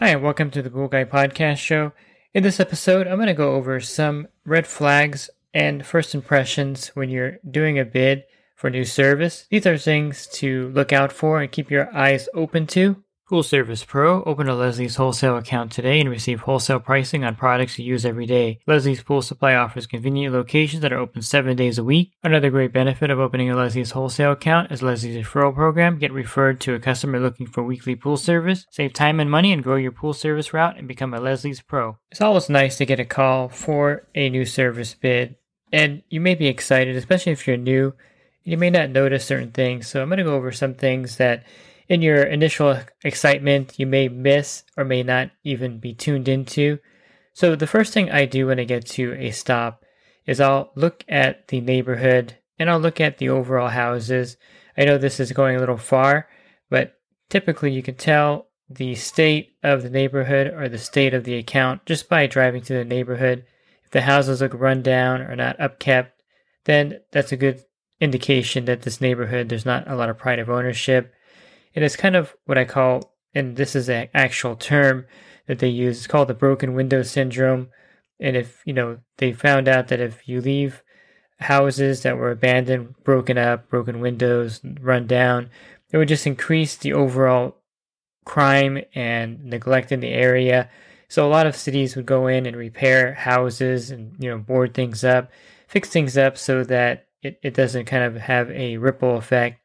Hi, and welcome to the Pool Guy Podcast Show. In this episode, I'm going to go over some red flags and first impressions when you're doing a bid for new service. These are things to look out for and keep your eyes open to. Pool Service Pro. Open a Leslie's wholesale account today and receive wholesale pricing on products you use every day. Leslie's Pool Supply offers convenient locations that are open seven days a week. Another great benefit of opening a Leslie's wholesale account is Leslie's referral program. Get referred to a customer looking for weekly pool service. Save time and money and grow your pool service route and become a Leslie's Pro. It's always nice to get a call for a new service bid. And you may be excited, especially if you're new. You may not notice certain things. So I'm going to go over some things that in your initial excitement, you may miss or may not even be tuned into. So, the first thing I do when I get to a stop is I'll look at the neighborhood and I'll look at the overall houses. I know this is going a little far, but typically you can tell the state of the neighborhood or the state of the account just by driving to the neighborhood. If the houses look run down or not upkept, then that's a good indication that this neighborhood there's not a lot of pride of ownership it is kind of what I call, and this is an actual term that they use. It's called the broken window syndrome. And if you know, they found out that if you leave houses that were abandoned, broken up, broken windows, run down, it would just increase the overall crime and neglect in the area. So a lot of cities would go in and repair houses and you know board things up, fix things up so that it, it doesn't kind of have a ripple effect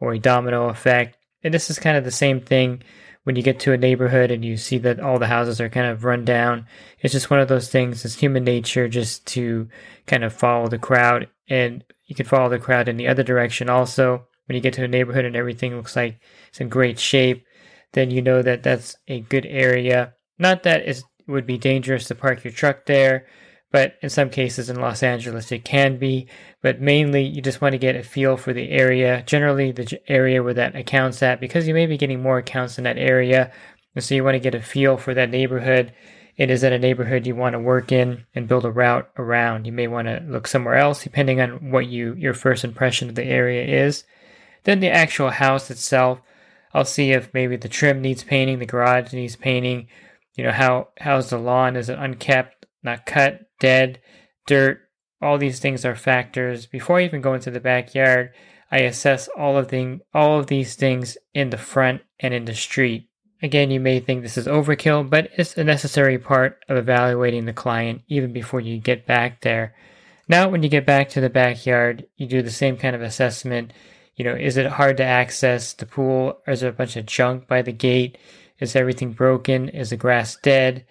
or a domino effect and this is kind of the same thing when you get to a neighborhood and you see that all the houses are kind of run down. It's just one of those things. It's human nature just to kind of follow the crowd. And you can follow the crowd in the other direction also. When you get to a neighborhood and everything looks like it's in great shape, then you know that that's a good area. Not that it would be dangerous to park your truck there, but in some cases in Los Angeles it can be. But mainly you just want to get a feel for the area, generally the area where that account's at, because you may be getting more accounts in that area. And so you want to get a feel for that neighborhood. It is that a neighborhood you want to work in and build a route around. You may want to look somewhere else depending on what you your first impression of the area is. Then the actual house itself, I'll see if maybe the trim needs painting, the garage needs painting. You know how how's the lawn? Is it unkept, not cut? dead, dirt, all these things are factors. Before I even go into the backyard, I assess all of the, all of these things in the front and in the street. Again, you may think this is overkill, but it's a necessary part of evaluating the client even before you get back there. Now, when you get back to the backyard, you do the same kind of assessment. You know, is it hard to access the pool? Is there a bunch of junk by the gate? Is everything broken? Is the grass dead?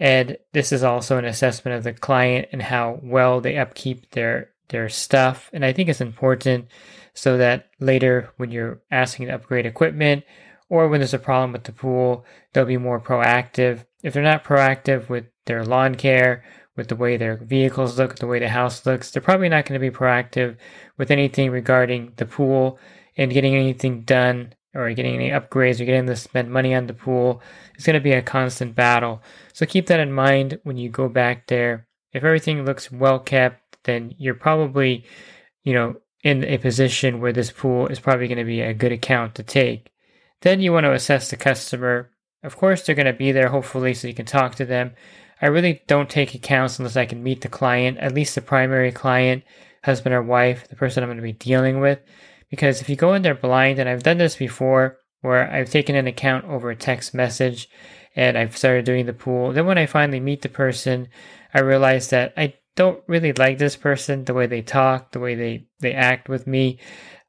And this is also an assessment of the client and how well they upkeep their their stuff. And I think it's important so that later when you're asking to upgrade equipment or when there's a problem with the pool, they'll be more proactive. If they're not proactive with their lawn care, with the way their vehicles look, the way the house looks, they're probably not going to be proactive with anything regarding the pool and getting anything done or getting any upgrades or getting to spend money on the pool. It's going to be a constant battle. So keep that in mind when you go back there. If everything looks well kept, then you're probably, you know, in a position where this pool is probably going to be a good account to take. Then you want to assess the customer. Of course, they're going to be there hopefully so you can talk to them. I really don't take accounts unless I can meet the client, at least the primary client, husband or wife, the person I'm going to be dealing with. Because if you go in there blind, and I've done this before, where I've taken an account over a text message and I've started doing the pool. Then when I finally meet the person, I realize that I don't really like this person, the way they talk, the way they, they act with me.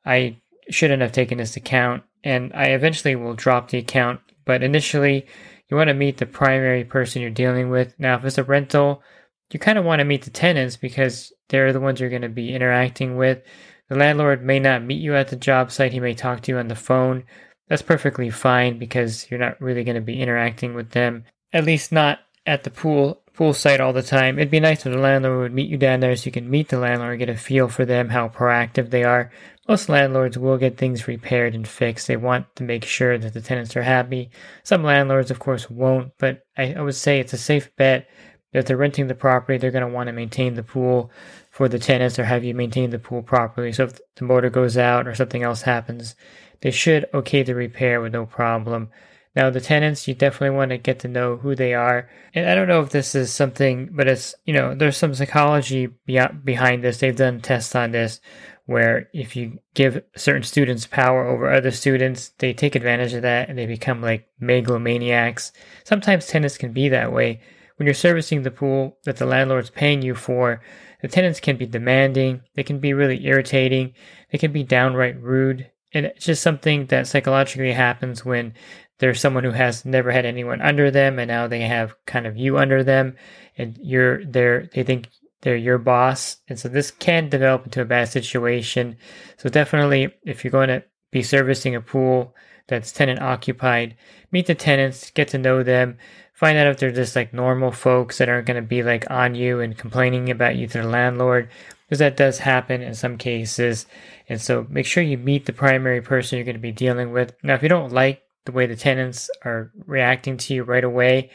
I shouldn't have taken this account and I eventually will drop the account. But initially, you want to meet the primary person you're dealing with. Now, if it's a rental, you kind of want to meet the tenants because they're the ones you're going to be interacting with The landlord may not meet you at the job site, he may talk to you on the phone. That's perfectly fine because you're not really going to be interacting with them, at least not at the pool pool site all the time. It'd be nice if the landlord would meet you down there so you can meet the landlord, and get a feel for them, how proactive they are. Most landlords will get things repaired and fixed. They want to make sure that the tenants are happy. Some landlords, of course, won't, but I, I would say it's a safe bet if they're renting the property, they're going to want to maintain the pool for the tenants or have you maintained the pool properly. So if the motor goes out or something else happens, they should okay the repair with no problem. Now, the tenants, you definitely want to get to know who they are. And I don't know if this is something, but it's, you know, there's some psychology behind this. They've done tests on this where if you give certain students power over other students, they take advantage of that and they become like megalomaniacs. Sometimes tenants can be that way. When you're servicing the pool that the landlord's paying you for, the tenants can be demanding, they can be really irritating, they can be downright rude. And it's just something that psychologically happens when there's someone who has never had anyone under them and now they have kind of you under them and you're there they think they're your boss and so this can develop into a bad situation so definitely if you're going to be servicing a pool that's tenant occupied meet the tenants get to know them find out if they're just like normal folks that aren't going to be like on you and complaining about you to the landlord because that does happen in some cases and so make sure you meet the primary person you're going to be dealing with now if you don't like the way the tenants are reacting to you right away,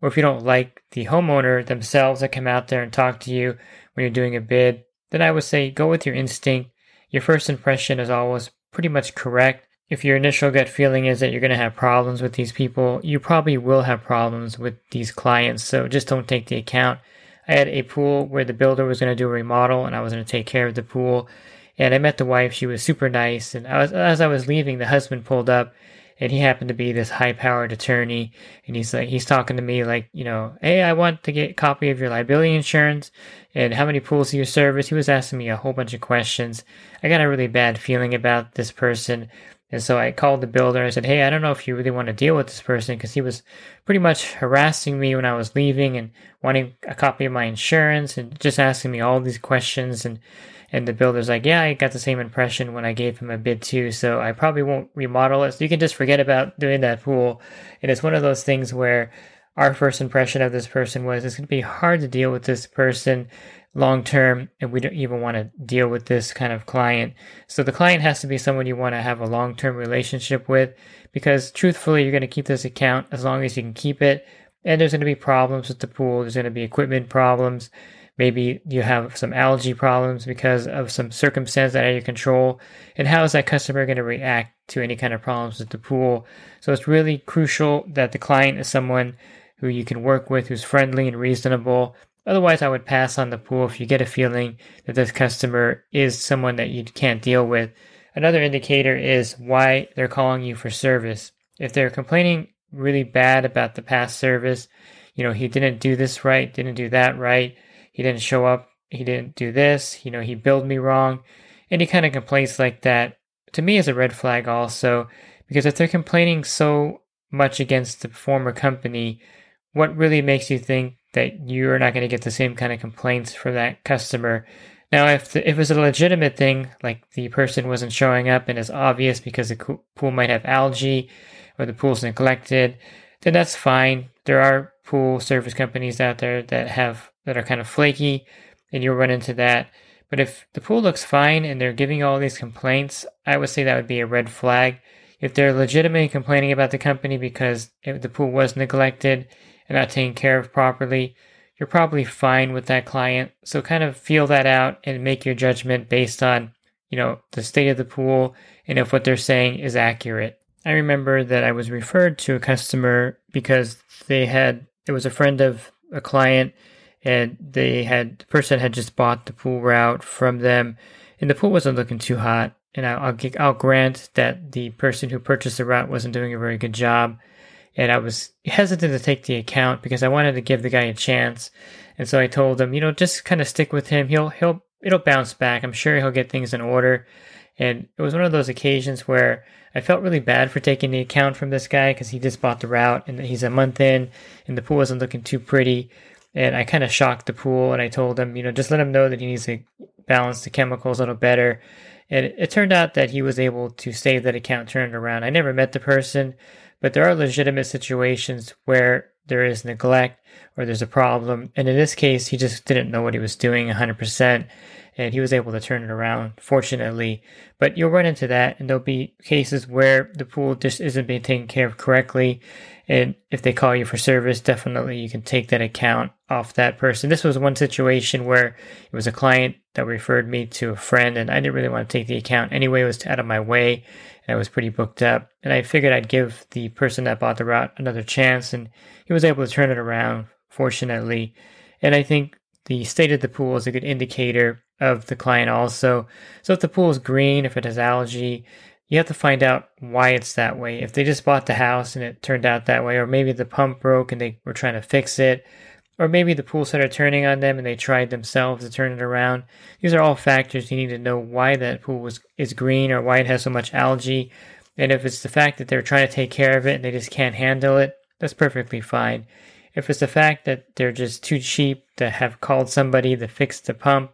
or if you don't like the homeowner themselves that come out there and talk to you when you're doing a bid, then I would say go with your instinct. Your first impression is always pretty much correct. If your initial gut feeling is that you're going to have problems with these people, you probably will have problems with these clients. So just don't take the account. I had a pool where the builder was going to do a remodel and I was going to take care of the pool. And I met the wife. She was super nice. And I was, as I was leaving, the husband pulled up and he happened to be this high powered attorney and he's like he's talking to me like you know hey i want to get a copy of your liability insurance and how many pools do you service he was asking me a whole bunch of questions i got a really bad feeling about this person and so i called the builder i said hey i don't know if you really want to deal with this person because he was pretty much harassing me when i was leaving and wanting a copy of my insurance and just asking me all these questions and and the builder's like, yeah, I got the same impression when I gave him a bid too, so I probably won't remodel it. So you can just forget about doing that pool. And it's one of those things where our first impression of this person was it's going to be hard to deal with this person long term, and we don't even want to deal with this kind of client. So the client has to be someone you want to have a long term relationship with because truthfully, you're going to keep this account as long as you can keep it. And there's going to be problems with the pool, there's going to be equipment problems Maybe you have some algae problems because of some circumstance that out of your control. And how is that customer going to react to any kind of problems with the pool? So it's really crucial that the client is someone who you can work with, who's friendly and reasonable. Otherwise, I would pass on the pool if you get a feeling that this customer is someone that you can't deal with. Another indicator is why they're calling you for service. If they're complaining really bad about the past service, you know, he didn't do this right, didn't do that right, he didn't show up, he didn't do this, you know, he billed me wrong. Any kind of complaints like that, to me, is a red flag also, because if they're complaining so much against the former company, what really makes you think that you're not going to get the same kind of complaints from that customer? Now, if the, if it's a legitimate thing, like the person wasn't showing up and it's obvious because the pool might have algae or the pool's neglected, then that's fine. There are pool service companies out there that have that are kind of flaky, and you'll run into that. But if the pool looks fine and they're giving all these complaints, I would say that would be a red flag. If they're legitimately complaining about the company because the pool was neglected not taken care of properly, you're probably fine with that client. So kind of feel that out and make your judgment based on, you know, the state of the pool and if what they're saying is accurate. I remember that I was referred to a customer because they had, it was a friend of a client and they had the person had just bought the pool route from them, and the pool wasn't looking too hot. And I'll I'll, I'll grant that the person who purchased the route wasn't doing a very good job, and I was hesitant to take the account because I wanted to give the guy a chance. And so I told him, you know, just kind of stick with him. He'll he'll it'll bounce back. I'm sure he'll get things in order. And it was one of those occasions where I felt really bad for taking the account from this guy because he just bought the route and he's a month in and the pool wasn't looking too pretty. And I kind of shocked the pool and I told him, you know, just let him know that he needs to balance the chemicals a little better. And it, it turned out that he was able to save that account, turn it around. I never met the person, but there are legitimate situations where there is neglect or there's a problem. And in this case, he just didn't know what he was doing 100% and he was able to turn it around, fortunately. But you'll run into that, and there'll be cases where the pool just isn't being taken care of correctly. And if they call you for service, definitely you can take that account off that person. This was one situation where it was a client that referred me to a friend, and I didn't really want to take the account anyway. It was out of my way, and I was pretty booked up. And I figured I'd give the person that bought the route another chance, and he was able to turn it around, fortunately. And I think the state of the pool is a good indicator of the client also. So if the pool is green, if it has algae, you have to find out why it's that way. If they just bought the house and it turned out that way, or maybe the pump broke and they were trying to fix it, or maybe the pool started turning on them and they tried themselves to turn it around. These are all factors you need to know why that pool was is green or why it has so much algae. And if it's the fact that they're trying to take care of it and they just can't handle it, that's perfectly fine. If it's the fact that they're just too cheap to have called somebody to fix the pump,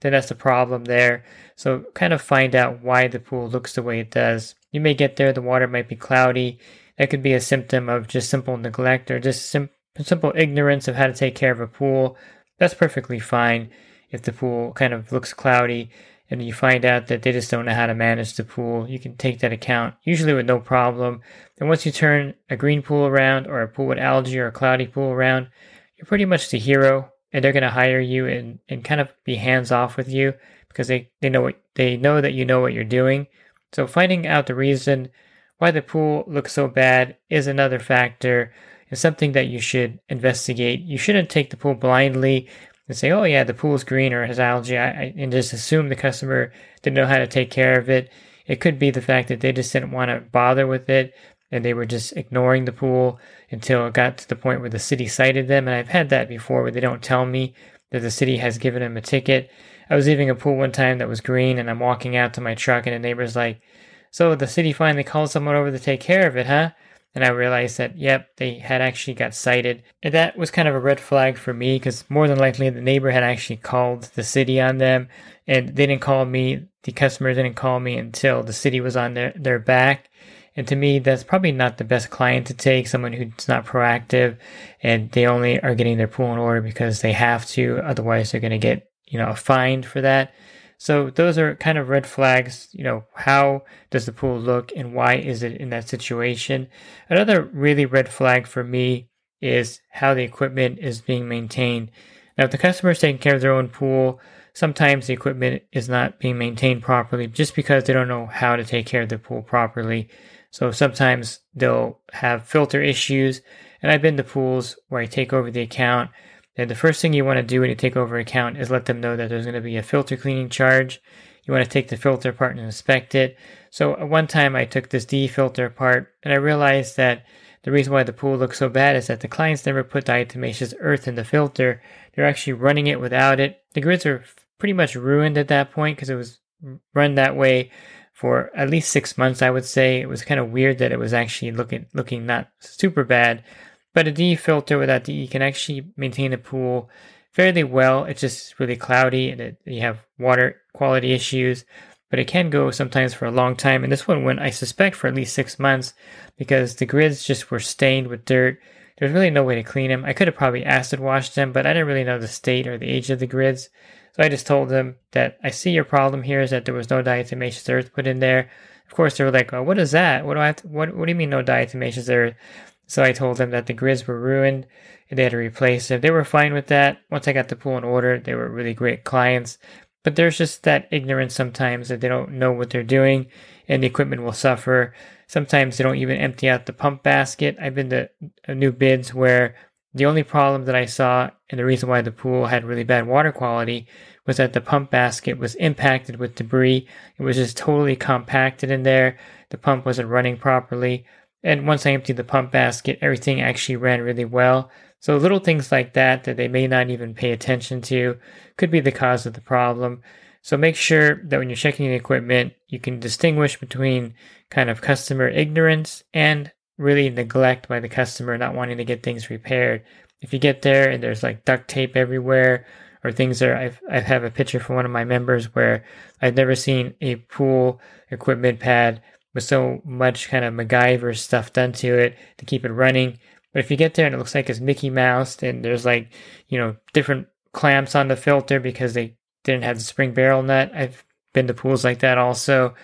then that's the problem there. So kind of find out why the pool looks the way it does. You may get there, the water might be cloudy. That could be a symptom of just simple neglect or just sim- simple ignorance of how to take care of a pool. That's perfectly fine if the pool kind of looks cloudy and you find out that they just don't know how to manage the pool. You can take that account, usually with no problem. And once you turn a green pool around or a pool with algae or a cloudy pool around, you're pretty much the hero and they're going to hire you and, and kind of be hands off with you because they, they know what they know that you know what you're doing. So finding out the reason why the pool looks so bad is another factor and something that you should investigate. You shouldn't take the pool blindly and say, "Oh yeah, the pool's green or has algae," I, and just assume the customer didn't know how to take care of it. It could be the fact that they just didn't want to bother with it and they were just ignoring the pool until it got to the point where the city cited them. And I've had that before where they don't tell me that the city has given them a ticket. I was leaving a pool one time that was green and I'm walking out to my truck and the neighbor's like, So the city finally called someone over to take care of it, huh? And I realized that, yep, they had actually got cited. And that was kind of a red flag for me because more than likely the neighbor had actually called the city on them and they didn't call me. The customer didn't call me until the city was on their, their back. And to me, that's probably not the best client to take, someone who's not proactive and they only are getting their pool in order because they have to. Otherwise, they're going to get, you know, fined for that. So those are kind of red flags. You know, how does the pool look and why is it in that situation? Another really red flag for me is how the equipment is being maintained. Now, if the customer is taking care of their own pool, sometimes the equipment is not being maintained properly just because they don't know how to take care of the pool properly. So sometimes they'll have filter issues. And I've been to pools where I take over the account. And the first thing you want to do when you take over account is let them know that there's going to be a filter cleaning charge. You want to take the filter apart and inspect it. So at one time I took this DE filter apart and I realized that the reason why the pool looks so bad is that the clients never put diatomaceous earth in the filter. They're actually running it without it. The grids are pretty much ruined at that point because it was run that way for at least six months, I would say. It was kind of weird that it was actually looking looking not super bad. But a DE filter without DE can actually maintain the pool fairly well. It's just really cloudy and it, you have water quality issues, but it can go sometimes for a long time. And this one went, I suspect, for at least six months because the grids just were stained with dirt. There's really no way to clean them. I could have probably acid washed them, but I didn't really know the state or the age of the grids. So I just told them that I see your problem here is that there was no diatomaceous earth put in there. Of course, they were like, oh, "What is that? What do I? Have to, what What do you mean no diatomaceous earth?" So I told them that the grids were ruined and they had to replace it. They were fine with that. Once I got the pool in order, they were really great clients. But there's just that ignorance sometimes that they don't know what they're doing and the equipment will suffer. Sometimes they don't even empty out the pump basket. I've been to new bids where the only problem that I saw and the reason why the pool had really bad water quality was that the pump basket was impacted with debris. It was just totally compacted in there. The pump wasn't running properly. And once I emptied the pump basket, everything actually ran really well. So little things like that that they may not even pay attention to could be the cause of the problem. So make sure that when you're checking the equipment, you can distinguish between kind of customer ignorance and really neglect by the customer not wanting to get things repaired. If you get there and there's like duct tape everywhere or things that I've, I have a picture from one of my members where I've never seen a pool equipment pad with so much kind of MacGyver stuff done to it to keep it running. But if you get there and it looks like it's Mickey Mouse and there's like, you know, different clamps on the filter because they didn't have the spring barrel nut. I've been to pools like that also.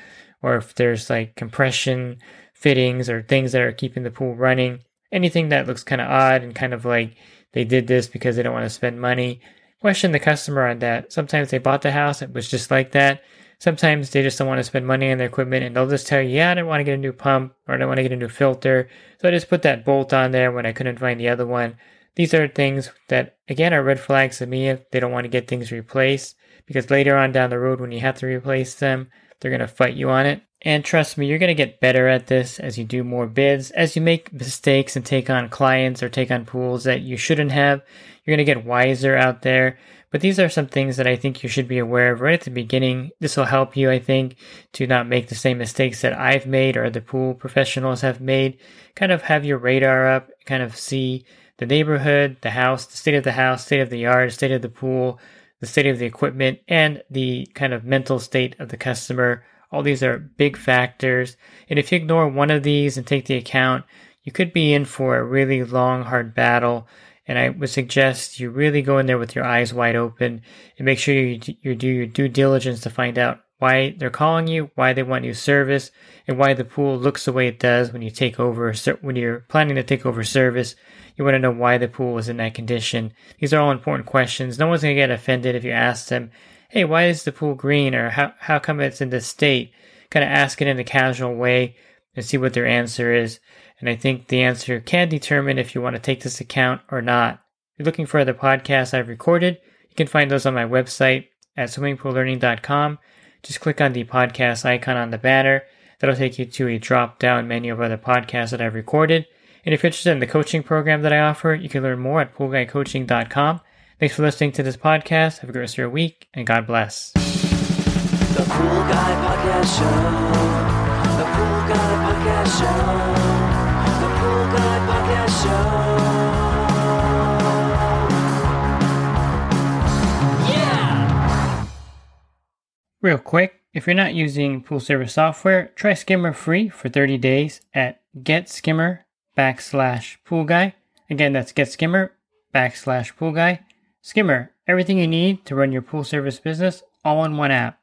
Or if there's like compression fittings or things that are keeping the pool running, anything that looks kind of odd and kind of like they did this because they don't want to spend money. Question the customer on that. Sometimes they bought the house, it was just like that. Sometimes they just don't want to spend money on their equipment and they'll just tell you, yeah, I don't want to get a new pump or I don't want to get a new filter. So I just put that bolt on there when I couldn't find the other one. These are things that, again, are red flags to me if they don't want to get things replaced because later on down the road when you have to replace them, they're going to fight you on it. And trust me, you're going to get better at this as you do more bids. As you make mistakes and take on clients or take on pools that you shouldn't have, you're going to get wiser out there. But these are some things that I think you should be aware of right at the beginning. This will help you, I think, to not make the same mistakes that I've made or the pool professionals have made. Kind of have your radar up, kind of see the neighborhood, the house, the state of the house, state of the yard, state of the pool, the state of the equipment, and the kind of mental state of the customer. All these are big factors. And if you ignore one of these and take the account, you could be in for a really long, hard battle. And I would suggest you really go in there with your eyes wide open and make sure you, you do your due diligence to find out why they're calling you, why they want new service, and why the pool looks the way it does when you take over, when you're planning to take over service you want to know why the pool was in that condition. These are all important questions. No one's going to get offended if you ask them, hey, why is the pool green? Or how, how come it's in this state? Kind of ask it in a casual way and see what their answer is. And I think the answer can determine if you want to take this account or not. If you're looking for other podcasts I've recorded, you can find those on my website at swimmingpoollearning.com. Just click on the podcast icon on the banner. That'll take you to a drop down menu of other podcasts that I've recorded. And if you're interested in the coaching program that I offer, you can learn more at poolguycoaching.com. Thanks for listening to this podcast. Have a great rest of your week, and God bless. The Pool Guy Podcast Show. The Pool Guy Podcast Show. The Pool Guy Podcast Show. Yeah! Real quick, if you're not using pool service software, try Skimmer free for 30 days at getskimmer.com backslash pool guy. Again, that's get skimmer backslash pool guy. Skimmer, everything you need to run your pool service business all in one app.